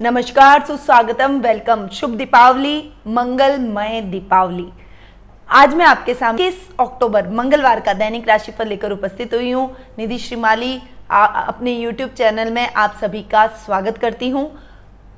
नमस्कार, सुस्वागतम वेलकम शुभ दीपावली, मंगलमय दीपावली। आज मैं आपके सामने इस अक्टूबर, मंगलवार का दैनिक राशिफल लेकर उपस्थित हुई हूँ। निधि श्रीमाली अपने YouTube चैनल में आप सभी का स्वागत करती हूँ।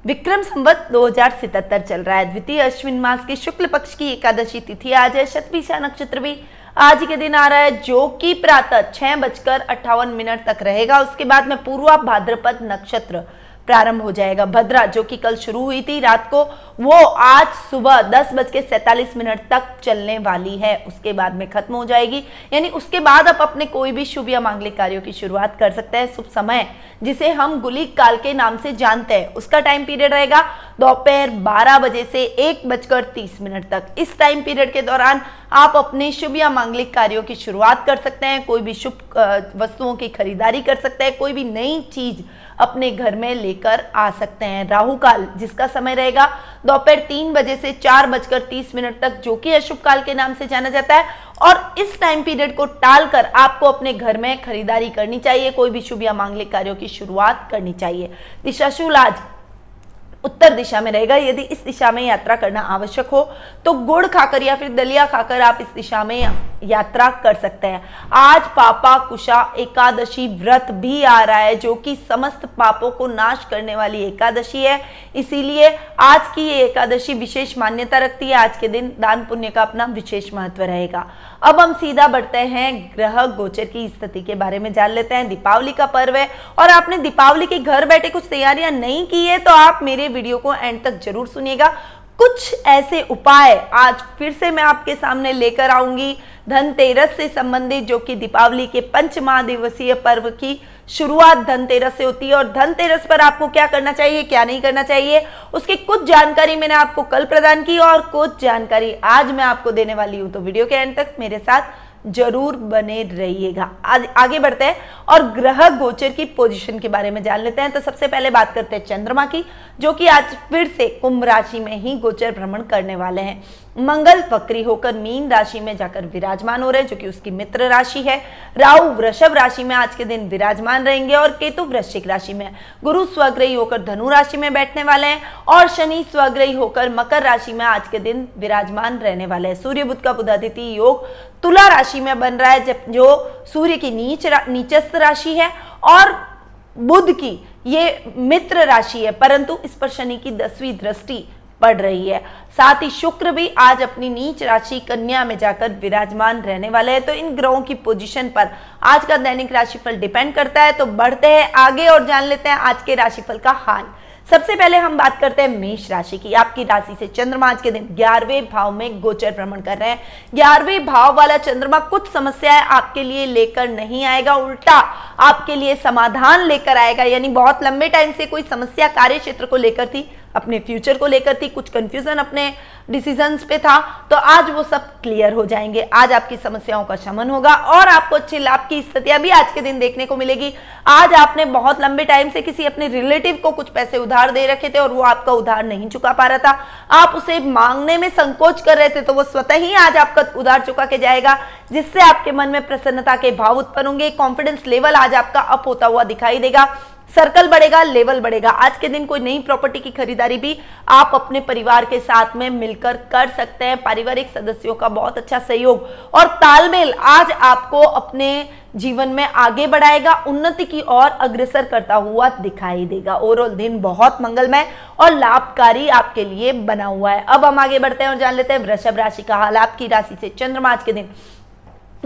विक्रम संवत दो चल रहा है। द्वितीय अश्विन मास के शुक्ल पक्ष की एकादशी तिथि आज है। शतभिषा नक्षत्र भी आज के दिन आ रहा है, जो कि प्रातः छह बजकर अट्ठावन मिनट तक रहेगा। उसके बाद में पूर्वा भाद्रपद नक्षत्र प्रारंभ हो जाएगा। भद्रा, जो कि कल शुरू हुई थी रात को, वो आज सुबह दस बज के सैतालीस मिनट तक चलने वाली है। उसके बाद में खत्म हो जाएगी। यानी उसके बाद आप अपने कोई भी शुभ या मांगलिक कार्यों की शुरुआत कर सकते हैं। शुभ समय, जिसे हम गुलिक काल के नाम से जानते हैं। उसका टाइम पीरियड रहेगा दोपहर बारह बजे से एक बजकर तीस मिनट तक। इस टाइम पीरियड के दौरान आप अपने शुभ या मांगलिक कार्यों की शुरुआत कर सकते हैं। कोई भी शुभ वस्तुओं की खरीदारी कर सकते हैं। कोई भी नई चीज़ अपने घर में लेकर आ सकते हैं। राहु काल जिसका समय रहेगा दोपहर तीन बजे से चार बजकर तीस मिनट तक, जो कि अशुभ काल के नाम से जाना जाता है। और इस टाइम पीरियड को टालकर आपको अपने घर में खरीदारी करनी चाहिए। कोई भी शुभ या मांगलिक कार्यों की शुरुआत करनी चाहिए। दिशाशूल आज उत्तर दिशा में रहेगा। यदि इस दिशा में यात्रा करना आवश्यक हो तो गुड़ खाकर या फिर दलिया खाकर आप इस दिशा में यात्रा कर सकते हैं। आज पापा कुशा एकादशी व्रत भी आ रहा है, जो कि समस्त पापों को नाश करने वाली एकादशी है। इसीलिए आज की ये एकादशी विशेष मान्यता रखती है। आज के दिन दान पुण्य का अपना विशेष महत्व रहेगा। अब हम सीधा बढ़ते हैं ग्रह गोचर की स्थिति के बारे में जान लेते हैं। दीपावली का पर्व है और आपने दीपावली के घर बैठे कुछ तैयारियाँ नहीं की है तो आप मेरे वीडियो को एंड तक ज़रूर सुनिएगा। कुछ ऐसे उपाय आज फिर से मैं आपके सामने लेकर आऊँगी धनतेरस से संबंधित, जो कि दीपावली के पंच महादिवसीय पर्व की शुरुआत धनतेरस से होती है। और धनतेरस पर आपको क्या करना चाहिए, क्या नहीं करना चाहिए, उसकी कुछ जानकारी मैंने आपको कल प्रदान की। और कुछ जानकारी आज मैं आपको देने वाली हूँ। तो वीडियो के एंड तक मेरे साथ ज़रूर बने रहिएगा। आगे बढ़ते हैं और ग्रह गोचर की पोजीशन के बारे में जान लेते हैं। तो सबसे पहले बात करते हैं चंद्रमा की, जो कि आज फिर से कुंभ राशि में ही गोचर भ्रमण करने वाले हैं। मंगल वक्री होकर मीन राशि में जाकर विराजमान हो रहे हैं जो कि उसकी मित्र राशि है। राहु वृषभ राशि में आज के दिन विराजमान रहेंगे और केतु वृश्चिक राशि में। गुरु स्वग्रही होकर धनु राशि में बैठने वाले हैं और शनि स्वग्रही होकर मकर राशि में आज के दिन विराजमान रहने वाले हैं। सूर्य बुद्ध का बुधादिति योग तुला राशि में बन रहा है जब जो सूर्य की नीच रा, नीचस्थ राशि है और बुद्ध की ये मित्र राशि है परंतु इस पर शनि की दसवीं दृष्टि पड़ रही है। साथ ही शुक्र भी आज अपनी नीच राशि कन्या में जाकर विराजमान रहने वाले हैं। तो इन ग्रहों की पोजीशन पर आज का दैनिक राशिफल डिपेंड करता है। तो बढ़ते हैं, आगे और जान लेते हैं आज के राशिफल का हाल। सबसे पहले हम बात करते हैं मेष राशि की। आपकी राशि से चंद्रमा आज के दिन ग्यारहवें भाव में गोचर भ्रमण कर रहे हैं। ग्यारहवें भाव वाला चंद्रमा कुछ समस्याएँ आपके लिए लेकर नहीं आएगा, उल्टा आपके लिए समाधान लेकर आएगा। यानी बहुत लंबे टाइम से कोई समस्या कार्य क्षेत्र को लेकर थी अपने फ्यूचर को लेकर थी, कुछ कंफ्यूजन अपने डिसीजंस पे था तो आज वो सब क्लियर हो जाएँगे। आज आपकी समस्याओं का शमन होगा और आपको अच्छे लाभ की स्थितियाँ भी आज के दिन देखने को मिलेगी। आज आपने बहुत लंबे टाइम से किसी अपने रिलेटिव को कुछ पैसे उधार दे रखे थे और वो आपका उधार नहीं चुका पा रहा था। आप उसे मांगने में संकोच कर रहे थे तो वो स्वतः ही आज आपका उधार चुका के जाएगा, जिससे आपके मन में प्रसन्नता के भाव उत्पन्न होंगे कॉन्फिडेंस लेवल आज आपका अप होता हुआ दिखाई देगा। सर्कल बढ़ेगा, लेवल बढ़ेगा। आज के दिन कोई नई प्रॉपर्टी की खरीदारी भी आप अपने परिवार के साथ में मिलकर कर सकते हैं। पारिवारिक सदस्यों का बहुत अच्छा सहयोग। और तालमेल आज आपको अपने जीवन में आगे बढ़ाएगा, उन्नति की ओर अग्रसर करता हुआ दिखाई देगा। ओवरऑल दिन बहुत मंगलमय और लाभकारी आपके लिए बना हुआ है। अब हम आगे बढ़ते हैं और जान लेते हैं वृषभ राशि का हाल। आपकी राशि से चंद्रमा आज के दिन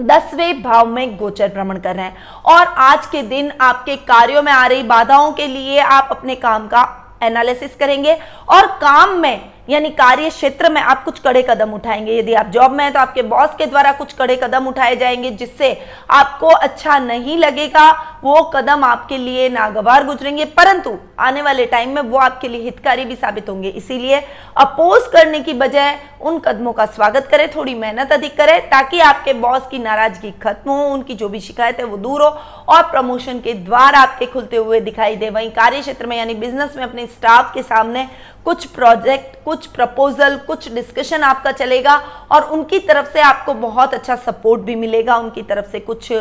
दसवें भाव में गोचर भ्रमण कर रहे हैं। और आज के दिन आपके कार्यों में आ रही बाधाओं के लिए आप अपने काम का एनालिसिस करेंगे और काम में यानी कार्य क्षेत्र में आप कुछ कड़े कदम उठाएँगे। यदि आप जॉब में हैं तो आपके बॉस के द्वारा कुछ कड़े कदम उठाए जाएँगे, जिससे आपको अच्छा नहीं लगेगा। वो कदम आपके लिए नागवार गुजरेंगे, परंतु आने वाले टाइम में वो आपके लिए हितकारी भी साबित होंगे। इसीलिए अपोज करने की बजाय उन कदमों का स्वागत करें, थोड़ी मेहनत अधिक करें, ताकि आपके बॉस की नाराज़गी खत्म हो, उनकी जो भी शिकायत है वो दूर हो, और प्रमोशन के द्वार आपके खुलते हुए दिखाई दे। वहीं कार्य क्षेत्र में, यानी बिज़नेस में, अपने स्टाफ के सामने कुछ प्रोजेक्ट कुछ प्रपोजल कुछ डिस्कशन आपका चलेगा और उनकी तरफ़ से आपको बहुत अच्छा सपोर्ट भी मिलेगा। उनकी तरफ़ से कुछ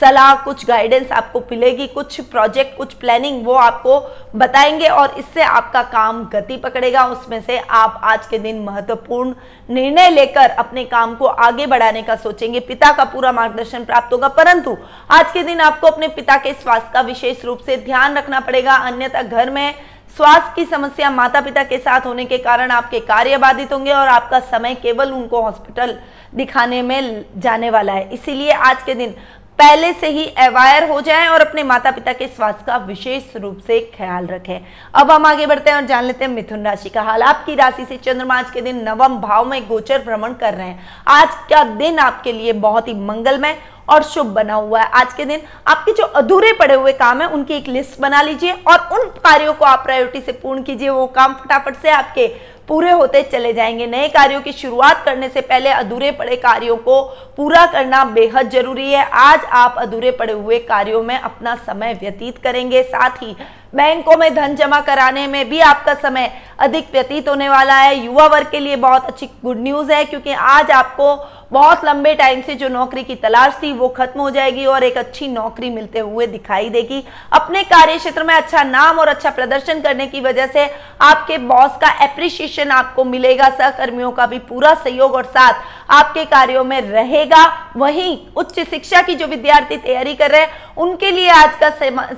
सलाह, कुछ गाइडेंस आपको मिलेगी, कुछ प्रोजेक्ट कुछ प्लानिंग वो आपको बताएँगे और इससे आपका काम गति पकड़ेगा। उसमें से आप आज के दिन महत्वपूर्ण निर्णय लेकर अपने काम को आगे बढ़ाने का सोचेंगे। पिता का पूरा मार्गदर्शन प्राप्त होगा, परंतु आज के दिन आपको अपने पिता के स्वास्थ्य का विशेष रूप से ध्यान रखना पड़ेगा। अन्यथा घर में स्वास्थ्य की समस्या माता पिता के साथ होने के कारण आपके कार्य बाधित होंगे और आपका समय केवल उनको हॉस्पिटल दिखाने में जाने वाला है। इसीलिए आज के दिन पहले से ही अवायर हो जाएँ और अपने माता पिता के स्वास्थ्य का विशेष रूप से ख्याल रखें। अब हम आगे बढ़ते हैं और जान लेते हैं मिथुन राशि का हाल। आपकी राशि से चंद्रमा आज के दिन नवम भाव में गोचर भ्रमण कर रहे हैं। आज का दिन आपके लिए बहुत ही मंगलमय और शुभ बना हुआ है। आज के दिन आपके जो अधूरे पड़े हुए काम है, उनकी एक लिस्ट बना लीजिए और उन कार्यों को आप प्रायोरिटी से पूर्ण कीजिए। वो काम फटाफट से आपके पूरे होते चले जाएँगे। नए कार्यों की शुरुआत करने से पहले अधूरे पड़े कार्यों को पूरा करना बेहद ज़रूरी है। आज आप अधूरे पड़े हुए कार्यों में अपना समय व्यतीत करेंगे। साथ ही बैंकों में धन जमा कराने में भी आपका समय अधिक व्यतीत होने वाला है। युवा वर्ग के लिए बहुत अच्छी गुड न्यूज़ है, क्योंकि आज आपको बहुत लंबे टाइम से जो नौकरी की तलाश थी, वो खत्म हो जाएगी और एक अच्छी नौकरी मिलते हुए दिखाई देगी। अपने कार्य क्षेत्र में अच्छा नाम और अच्छा प्रदर्शन करने की वजह से आपके बॉस का एप्रिशिएशन आपको मिलेगा, सहकर्मियों का भी पूरा सहयोग और साथ आपके कार्यों में रहेगा। वहीं उच्च शिक्षा की जो विद्यार्थी तैयारी कर रहे हैं, उनके लिए आज का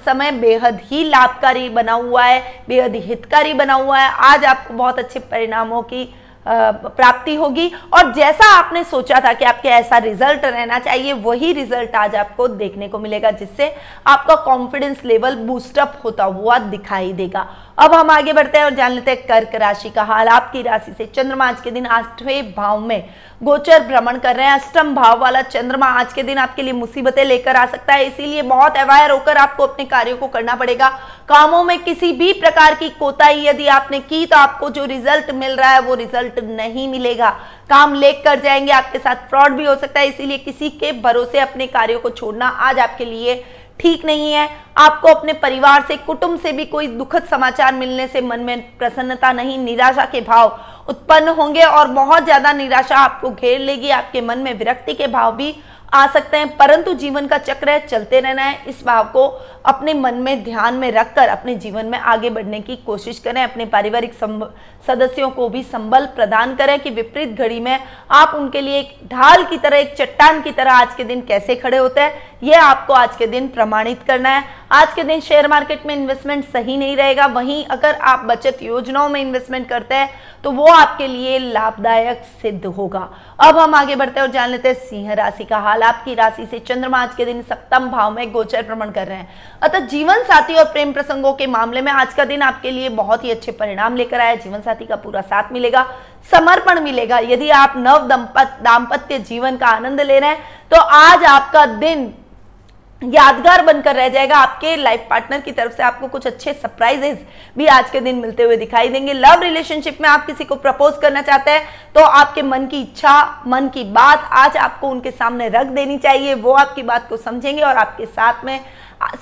समय बेहद ही लाभकारी बना हुआ है, बेहद हितकारी बना हुआ है। आज आपको बहुत अच्छे परिणामों की प्राप्ति होगी। और जैसा आपने सोचा था कि आपके ऐसा रिज़ल्ट रहना चाहिए, वही रिज़ल्ट आज आपको देखने को मिलेगा, जिससे आपका कॉन्फिडेंस लेवल बूस्टअप होता हुआ दिखाई देगा। अब हम आगे बढ़ते हैं और जान लेते हैं कर्क राशि का हाल। आपकी राशि से चंद्रमा आज के दिन आठवें भाव में गोचर भ्रमण कर रहे हैं। अष्टम भाव वाला चंद्रमा आज के दिन आपके लिए मुसीबतें लेकर आ सकता है, इसीलिए बहुत अवायर होकर आपको अपने कार्यों को करना पड़ेगा। कामों में किसी भी प्रकार की कोताही यदि आपने की तो आपको जो रिज़ल्ट मिल रहा है, वो रिज़ल्ट नहीं मिलेगा। काम लेक कर जाएँगे, आपके साथ फ्रॉड भी हो सकता है, इसीलिए किसी के भरोसे अपने कार्यों को छोड़ना आज आपके लिए ठीक नहीं है। आपको अपने परिवार से, कुटुंब से भी कोई दुखद समाचार मिलने से मन में प्रसन्नता नहीं, निराशा के भाव उत्पन्न होंगे और बहुत ज़्यादा निराशा आपको घेर लेगी, आपके मन में विरक्ति के भाव भी आ सकते हैं, परंतु जीवन का चक्र है, चलते रहना है। इस भाव को अपने मन में, ध्यान में रखकर अपने जीवन में आगे बढ़ने की कोशिश करें। अपने पारिवारिक सदस्यों को भी संबल प्रदान करें कि विपरीत घड़ी में आप उनके लिए एक ढाल की तरह, एक चट्टान की तरह आज के दिन कैसे खड़े होते हैं यह आपको आज के दिन प्रमाणित करना है। आज के दिन शेयर मार्केट में इन्वेस्टमेंट सही नहीं रहेगा। वहीं अगर आप बचत योजनाओं में इन्वेस्टमेंट करते हैं तो वो आपके लिए लाभदायक सिद्ध होगा। अब हम आगे बढ़ते हैं और जान लेते हैं सिंह राशि का हाल। आपकी राशि से चंद्रमा आज के दिन सप्तम भाव में गोचर भ्रमण कर रहे हैं। अतः जीवन साथी और प्रेम प्रसंगों के मामले में आज का दिन आपके लिए बहुत ही अच्छे परिणाम लेकर आया जीवन साथी का पूरा साथ मिलेगा, समर्पण मिलेगा। यदि आप नव दंपत दाम्पत्य जीवन का आनंद ले रहे हैं तो आज आपका दिन यादगार बनकर रह जाएगा आपके लाइफ पार्टनर की तरफ़ से। आपको कुछ अच्छे सरप्राइजेस भी आज के दिन मिलते हुए दिखाई देंगे। लव रिलेशनशिप में आप किसी को प्रपोज करना चाहते हैं तो आपके मन की इच्छा, मन की बात आज आपको उनके सामने रख देनी चाहिए। वो आपकी बात को समझेंगे और आपके साथ में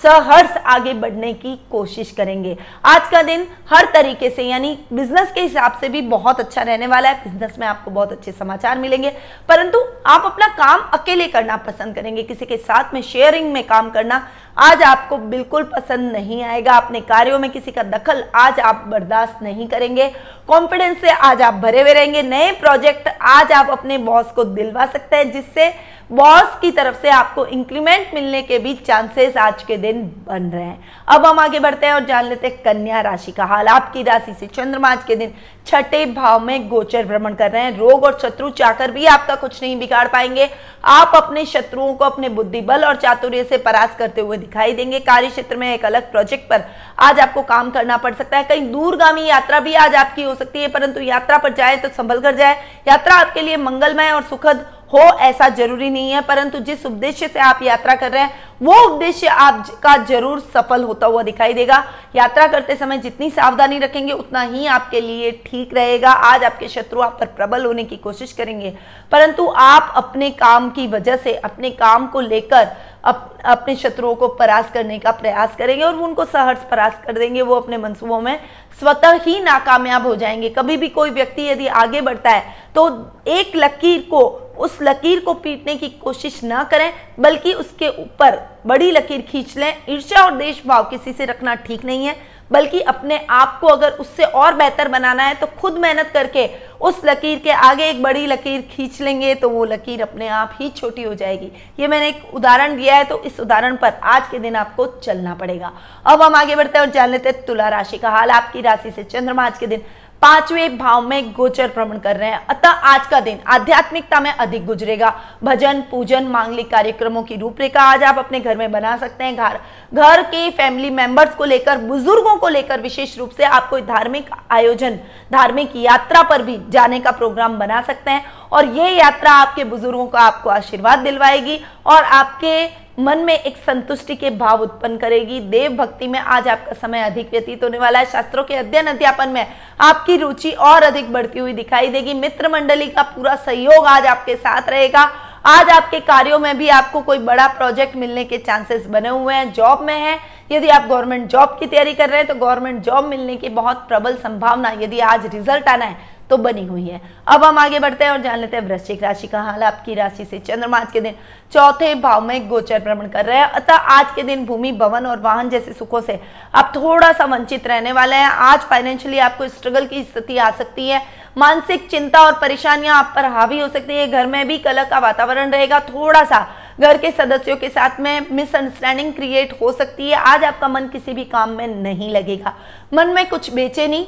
सहर्ष आगे बढ़ने की कोशिश करेंगे। आज का दिन हर तरीके से, यानी बिज़नेस के हिसाब से भी बहुत अच्छा रहने वाला है। बिज़नेस में आपको बहुत अच्छे समाचार मिलेंगे। परंतु आप अपना काम अकेले करना पसंद करेंगे। किसी के साथ में शेयरिंग में काम करना आज आपको बिल्कुल पसंद नहीं आएगा, अपने कार्यों में किसी का दखल आज आप बर्दाश्त नहीं करेंगे। कॉन्फिडेंस से आज आप भरे हुए रहेंगे। नए प्रोजेक्ट आज आप अपने बॉस को दिलवा सकते हैं, जिससे बॉस की तरफ़ से आपको इंक्रीमेंट मिलने के भी चांसेस आज के दिन बन रहे हैं। अब हम आगे बढ़ते हैं और जान लेते हैं कन्या राशि का हाल। आपकी राशि से चंद्रमा आज के दिन छठे भाव में गोचर भ्रमण कर रहे हैं। रोग और शत्रु चाकर भी आपका कुछ नहीं बिगाड़ पाएँगे। आप अपने शत्रुओं को अपने बुद्धि बल और चातुर्य से परास करते हुए दिखाई देंगे। कार्य क्षेत्र में एक अलग प्रोजेक्ट पर आज आपको काम करना पड़ सकता है। कहीं दूरगामी यात्रा भी आज आपकी हो सकती है, परंतु यात्रा पर जाए तो संभल कर जाए। यात्रा आपके लिए मंगलमय और सुखद हो ऐसा ज़रूरी नहीं है, परंतु जिस उद्देश्य से आप यात्रा कर रहे हैं वो उद्देश्य आपका ज़रूर सफल होता हुआ दिखाई देगा। यात्रा करते समय जितनी सावधानी रखेंगे उतना ही आपके लिए ठीक रहेगा। आज आपके शत्रु आप पर प्रबल होने की कोशिश करेंगे। परंतु आप अपने काम की वजह से अपने काम को लेकर अप, अपने शत्रुओं को परास करने का प्रयास करेंगे और उनको सहर्ष परास कर देंगे। वो अपने मंसूबों में स्वतः ही नाकामयाब हो जाएँगे। कभी भी कोई व्यक्ति यदि आगे बढ़ता है तो एक लकीर को उस लकीर को पीटने की कोशिश ना करें बल्कि उसके ऊपर बड़ी लकीर खींच लें। ईर्ष्या और देश भाव किसी से रखना ठीक नहीं है, बल्कि अपने आप को अगर उससे और बेहतर बनाना है तो खुद मेहनत करके उस लकीर के आगे एक बड़ी लकीर खींच लेंगे तो वो लकीर अपने आप ही छोटी हो जाएगी। ये मैंने एक उदाहरण दिया है तो इस उदाहरण पर आज के दिन आपको चलना पड़ेगा। अब हम आगे बढ़ते हैं और जान लेते हैं तुला राशि का हाल। आपकी राशि से चंद्रमा आज के दिन पाँचवें भाव में गोचर भ्रमण कर रहे हैं। अतः आज का दिन आध्यात्मिकता में अधिक गुजरेगा। भजन, पूजन, मांगलिक कार्यक्रमों की रूपरेखा आज आप अपने घर में बना सकते हैं। घर घर के फैमिली मेंबर्स को लेकर, बुज़ुर्गों को लेकर विशेष रूप से आप कोई धार्मिक आयोजन, धार्मिक यात्रा पर भी जाने का प्रोग्राम बना सकते हैं। और ये यात्रा आपके बुज़ुर्गों का आपको आशीर्वाद दिलवाएगी और आपके मन में एक संतुष्टि के भाव उत्पन्न करेगी। देव भक्ति में आज आपका समय अधिक व्यतीत होने वाला है। शास्त्रों के अध्ययन अध्यापन में आपकी रुचि और अधिक बढ़ती हुई दिखाई देगी। मित्र मंडली का पूरा सहयोग आज आपके साथ रहेगा। आज आपके कार्यों में भी आपको कोई बड़ा प्रोजेक्ट मिलने के चांसेस बने हुए हैं। जॉब में है। यदि आप गवर्नमेंट जॉब की तैयारी कर रहे हैं तो गवर्नमेंट जॉब मिलने की बहुत प्रबल संभावना, यदि आज रिज़ल्ट आना है तो बनी हुई है। अब हम आगे बढ़ते हैं और जान लेते हैं वृश्चिक राशि का हाल। आपकी राशि से चंद्रमा आज के दिन चौथे भाव में गोचर भ्रमण कर रहे हैं। अतः आज के दिन भूमि, भवन और वाहन जैसे सुखों से आप थोड़ा सा वंचित रहने वाले हैं। आज फाइनेंशियली आपको स्ट्रगल की स्थिति आ सकती है। मानसिक चिंता और परेशानियाँ आप पर हावी हो सकती है। घर में भी कलह का वातावरण रहेगा। थोड़ा सा घर के सदस्यों के साथ में मिसअंडरस्टैंडिंग क्रिएट हो सकती है। आज आपका मन किसी भी काम में नहीं लगेगा। मन में कुछ बेचैनी,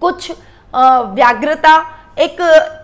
कुछ व्याग्रता, एक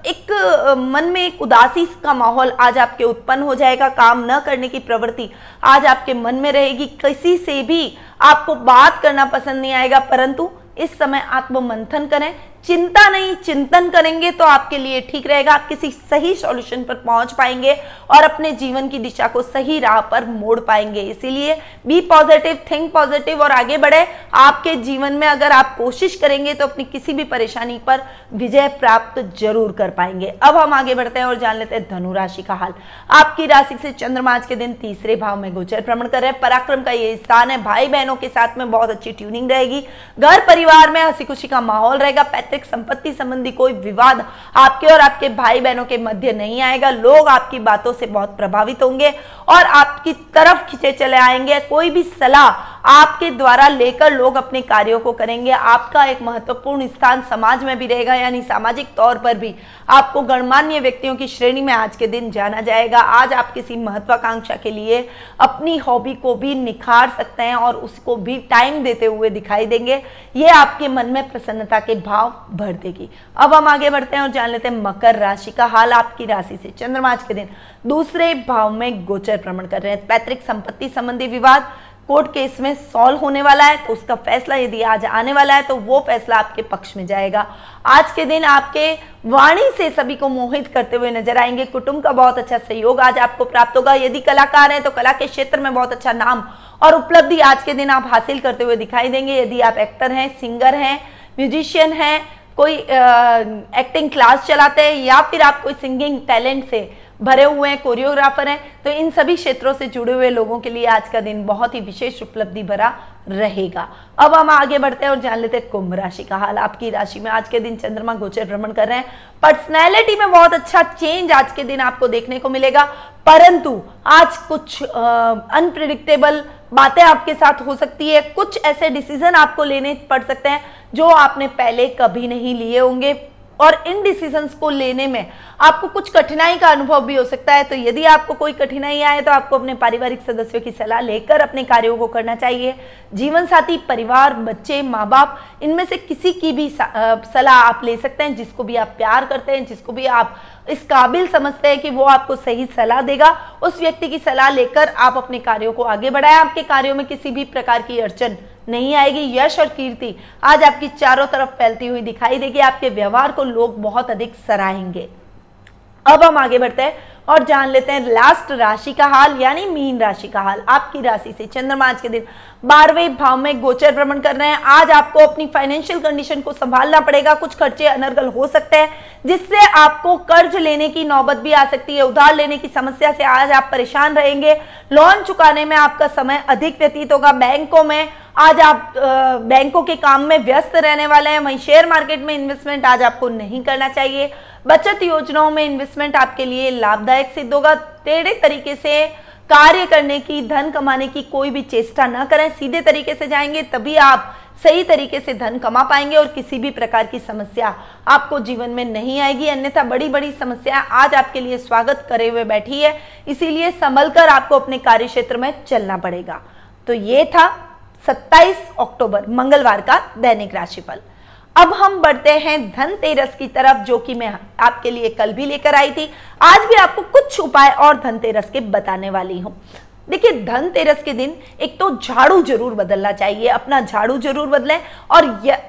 एक मन में एक उदासी का माहौल आज आपके उत्पन्न हो जाएगा, काम न करने की प्रवृत्ति आज आपके मन में रहेगी, किसी से भी आपको बात करना पसंद नहीं आएगा, परंतु इस समय आत्म मंथन करें चिंता नहीं, चिंतन करेंगे तो आपके लिए ठीक रहेगा। आप किसी सही सॉल्यूशन पर पहुँच पाएँगे और अपने जीवन की दिशा को सही राह पर मोड़ पाएँगे। इसीलिए बी पॉजिटिव थिंक पॉजिटिव और आगे बढ़े। आपके जीवन में अगर आप कोशिश करेंगे तो अपनी किसी भी परेशानी पर विजय प्राप्त ज़रूर कर पाएँगे। अब हम आगे बढ़ते हैं और जान लेते हैं धनु राशि का हाल। आपकी राशि से चंद्रमा आज के दिन तीसरे भाव में गोचर भ्रमण कर रहे हैं। पराक्रम का ये स्थान है। भाई बहनों के साथ में बहुत अच्छी ट्यूनिंग रहेगी। घर परिवार में हँसी खुशी का माहौल रहेगा। पैतृक पैतृक संपत्ति संबंधी कोई विवाद आपके और आपके भाई बहनों के मध्य नहीं आएगा। लोग आपकी बातों से बहुत प्रभावित होंगे और आपकी तरफ़ खींचे चले आएँगे। कोई भी सलाह आपके द्वारा लेकर लोग अपने कार्यों को करेंगे। आपका एक महत्वपूर्ण स्थान समाज में भी रहेगा, यानी सामाजिक तौर पर भी। आपको गणमान्य व्यक्तियों की श्रेणी में आज के दिन जाना जाएगा। आज आप किसी महत्वाकांक्षा के लिए अपनी हॉबी को भी निखार सकते हैं और उसको भी टाइम देते हुए दिखाई देंगे। ये आपके मन में प्रसन्नता के भाव भर देगी। अब हम आगे बढ़ते हैं और जान लेते हैं मकर राशि का हाल आपकी राशि से। चंद्रमा आज के दिन दूसरे भाव में गोचर भ्रमण कर रहे हैं। पैतृक संपत्ति संबंधी विवाद कोर्ट केस में सॉल्व होने वाला है तो उसका फैसला यदि आज आने वाला है तो वो फैसला आपके पक्ष में जाएगा। आज के दिन आपके वाणी से सभी को मोहित करते हुए नज़र आएँगे। कुटुंब का बहुत अच्छा सहयोग आज आपको प्राप्त होगा। यदि कलाकार हैं तो कला के क्षेत्र में बहुत अच्छा नाम और उपलब्धि आज के दिन आप हासिल करते हुए दिखाई देंगे। यदि आप एक्टर हैं, सिंगर हैं, म्यूजिशियन हैं, कोई एक्टिंग क्लास चलाते हैं या फिर आप कोई सिंगिंग टैलेंट से भरे हुए हैं कोरियोग्राफर हैं तो इन सभी क्षेत्रों से जुड़े हुए लोगों के लिए आज का दिन बहुत ही विशेष उपलब्धि भरा रहेगा। अब हम आगे बढ़ते हैं और जान लेते हैं कुंभ राशि का हाल। आपकी राशि में आज के दिन चंद्रमा गोचर भ्रमण कर रहे हैं। पर्सनैलिटी में बहुत अच्छा चेंज आज के दिन आपको देखने को मिलेगा। परंतु आज कुछ अनप्रिडिक्टेबल बातें आपके साथ हो सकती है। कुछ ऐसे डिसीज़न आपको लेने पड़ सकते हैं जो आपने पहले कभी नहीं लिए होंगे। और इन डिसीजंस को लेने में आपको कुछ कठिनाई का अनुभव भी हो सकता है। तो यदि आपको कोई कठिनाई आए तो आपको अपने पारिवारिक सदस्यों की सलाह लेकर अपने कार्यों को करना चाहिए। जीवन साथी परिवार, बच्चे माँ बाप इनमें से किसी की भी सलाह आप ले सकते हैं, जिसको भी आप प्यार करते हैं, जिसको भी आप इस काबिल समझते हैं कि वो आपको सही सलाह देगा। उस व्यक्ति की सलाह लेकर आप अपने कार्यों को आगे बढ़ाएँ। आपके कार्यों में किसी भी प्रकार की अड़चन नहीं आएगी। यश और कीर्ति आज आपकी चारों तरफ़ फैलती हुई दिखाई देगी। आपके व्यवहार को लोग बहुत अधिक सराहेंगे। अब हम आगे बढ़ते हैं और जान लेते हैं लास्ट राशि का हाल, यानी मीन राशि का हाल। आपकी राशि से चंद्रमा आज के दिन बारहवें भाव में गोचर भ्रमण कर रहे हैं। आज आपको अपनी फाइनेंशियल कंडीशन को संभालना पड़ेगा। कुछ खर्चे अनर्गल हो सकते हैं, जिससे आपको कर्ज लेने की नौबत भी आ सकती है। उधार लेने की समस्या से आज आप परेशान रहेंगे। लोन चुकाने में आपका समय अधिक व्यतीत होगा। बैंकों में आज आप बैंकों के काम में व्यस्त रहने वाले हैं। वहीं शेयर मार्केट में इन्वेस्टमेंट आज आपको नहीं करना चाहिए। बचत योजनाओं में इन्वेस्टमेंट आपके लिए लाभदायक सिद्ध होगा। टेढ़े तरीके से कार्य करने की, धन कमाने की कोई भी चेष्टा न करें। सीधे तरीके से जाएँगे, तभी आप सही तरीके से धन कमा पाएँगे और किसी भी प्रकार की समस्या आपको जीवन में नहीं आएगी। अन्यथा बड़ी बड़ी समस्या आज आपके लिए स्वागत करे हुए बैठी है। इसीलिए संभल कर आपको अपने कार्य क्षेत्र में चलना पड़ेगा। तो ये था 27 अक्टूबर, मंगलवार का दैनिक राशिफल। अब हम बढ़ते हैं धनतेरस की तरफ़, जो कि मैं आपके लिए कल भी लेकर आई थी। आज भी आपको कुछ उपाय और धनतेरस के बताने वाली हूँ। देखिए धनतेरस के दिन एक तो झाड़ू ज़रूर बदलना चाहिए अपना झाड़ू ज़रूर बदलें। और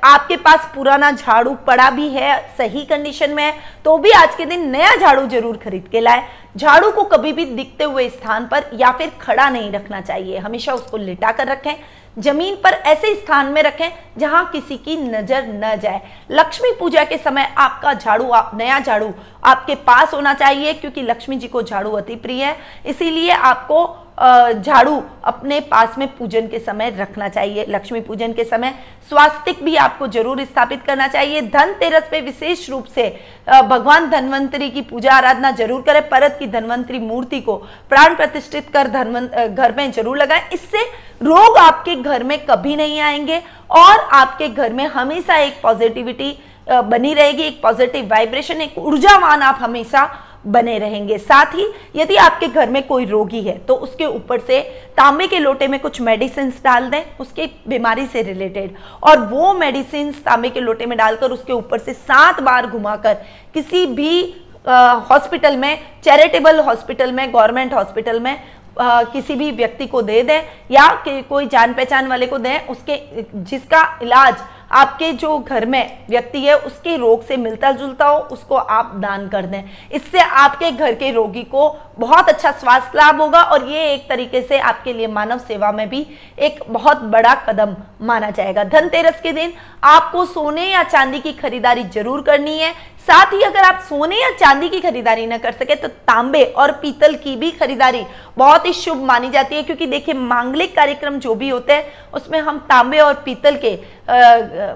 आपके पास पुराना झाड़ू पड़ा भी है सही कंडीशन में है तो भी आज के दिन नया झाड़ू ज़रूर खरीद के लाए। झाड़ू को कभी भी दिखते हुए स्थान पर या फिर खड़ा नहीं रखना चाहिए हमेशा उसको लिटा कर रखें। ज़मीन पर ऐसे स्थान में रखें जहाँ किसी की नज़र न जाए। लक्ष्मी पूजा के समय आपका झाड़ू आप, नया झाड़ू आपके पास होना चाहिए क्योंकि लक्ष्मी जी को झाड़ू अति प्रिय है। इसीलिए आपको झाड़ू अपने पास में पूजन के समय रखना चाहिए, लक्ष्मी पूजन के समय। स्वास्तिक भी आपको ज़रूर स्थापित करना चाहिए। धनतेरस पे विशेष रूप से भगवान धनवंतरी की पूजा आराधना ज़रूर करें। परत की धनवंतरी मूर्ति को प्राण प्रतिष्ठित कर धनवंत घर में ज़रूर लगाएँ। इससे रोग आपके घर में कभी नहीं आएँगे और आपके घर में हमेशा एक पॉजिटिविटी बनी रहेगी, एक पॉजिटिव वाइब्रेशन, एक ऊर्जावान आप हमेशा बने रहेंगे। साथ ही यदि आपके घर में कोई रोगी है तो उसके ऊपर से तांबे के लोटे में कुछ मेडिसिन डाल दें उसके बीमारी से रिलेटेड और वो मेडिसिन तांबे के लोटे में डालकर उसके ऊपर से सात बार घुमाकर किसी भी हॉस्पिटल में चैरिटेबल हॉस्पिटल में गवर्नमेंट हॉस्पिटल में आ, किसी भी व्यक्ति को दे दें या कोई जान पहचान वाले को दें उसके जिसका इलाज आपके जो घर में व्यक्ति है, उसके रोग से मिलता जुलता हो, उसको आप दान कर दें। इससे आपके घर के रोगी को बहुत अच्छा स्वास्थ्य लाभ होगा और ये एक तरीके से आपके लिए मानव सेवा में भी एक बहुत बड़ा कदम माना जाएगा। धनतेरस के दिन आपको सोने या चांदी की खरीदारी ज़रूर करनी है। साथ ही अगर आप सोने या चांदी की खरीदारी न कर सके तो तांबे और पीतल की भी खरीदारी बहुत ही शुभ मानी जाती है। क्योंकि देखिए, मांगलिक कार्यक्रम जो भी होते हैं, उसमें हम तांबे और पीतल के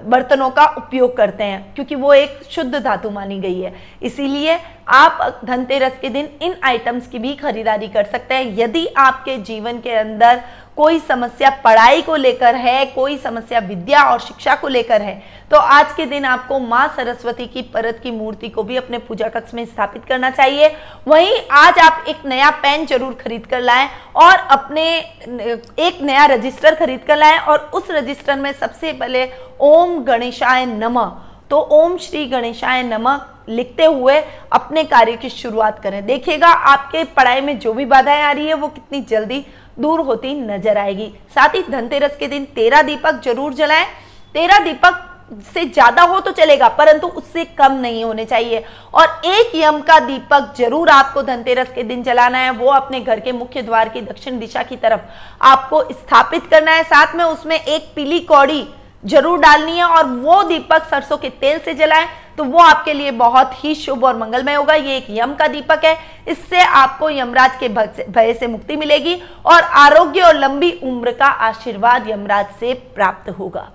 बर्तनों का उपयोग करते हैं, क्योंकि वो एक शुद्ध धातु मानी गई है। इसीलिए आप धनतेरस के दिन इन आइटम्स की भी खरीदारी कर सकते हैं। यदि आपके जीवन के अंदर कोई समस्या पढ़ाई को लेकर है, कोई समस्या विद्या और शिक्षा को लेकर है तो आज के दिन आपको माँ सरस्वती की परत की मूर्ति को भी अपने पूजा कक्ष में स्थापित करना चाहिए। वहीं आज आप एक नया पेन ज़रूर खरीद कर लाएँ और अपने, एक नया रजिस्टर खरीद कर लाएँ और उस रजिस्टर में सबसे पहले ओम गणेशाय नमः तो ओम श्री गणेशाय नमः लिखते हुए अपने कार्य की शुरुआत करें। देखिएगा, आपके पढ़ाई में जो भी बाधाएँ आ रही है, वो कितनी जल्दी दूर होती नज़र आएगी। साथ ही धनतेरस के दिन तेरह दीपक ज़रूर जलाएँ। तेरह दीपक से ज़्यादा हो तो चलेगा, परंतु उससे कम नहीं होने चाहिए। और एक यम का दीपक ज़रूर आपको धनतेरस के दिन जलाना है। वो अपने घर के मुख्य द्वार की दक्षिण दिशा की तरफ़ आपको स्थापित करना है। साथ में उसमें एक पीली कौड़ी ज़रूर डालनी है और वो दीपक सरसों के तेल से जलाएँ तो वो आपके लिए बहुत ही शुभ और मंगलमय होगा। ये एक यम का दीपक है। इससे आपको यमराज के भय से मुक्ति मिलेगी और आरोग्य और लंबी उम्र का आशीर्वाद यमराज से प्राप्त होगा।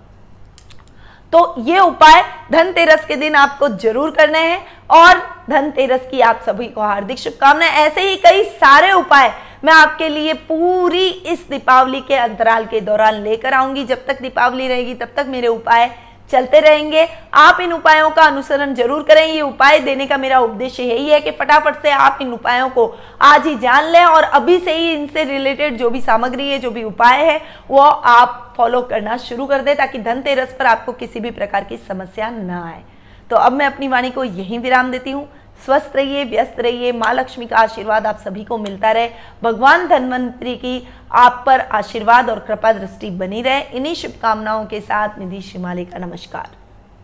तो ये उपाय धनतेरस के दिन आपको ज़रूर करने हैं और धनतेरस की आप सभी को हार्दिक शुभकामनाएँ। ऐसे ही कई सारे उपाय मैं आपके लिए पूरी इस दीपावली के अंतराल के दौरान लेकर आऊँगी। जब तक दीपावली रहेगी, तब तक मेरे उपाय चलते रहेंगे। आप इन उपायों का अनुसरण ज़रूर करें। ये उपाय देने का मेरा उद्देश्य यही है कि फटाफट से आप इन उपायों को आज ही जान लें और अभी से ही इनसे रिलेटेड जो भी सामग्री है, जो भी उपाय है, वो आप फॉलो करना शुरू कर दें ताकि धनतेरस पर आपको किसी भी प्रकार की समस्या न आए। तो अब मैं अपनी वाणी को यहीं विराम देती हूँ। स्वस्थ रहिए व्यस्त रहिए माँ लक्ष्मी का आशीर्वाद आप सभी को मिलता रहे। भगवान धनवंतरी की आप पर आशीर्वाद और कृपा दृष्टि बनी रहे। इन्हीं शुभकामनाओं के साथ निधि शिमाले का नमस्कार।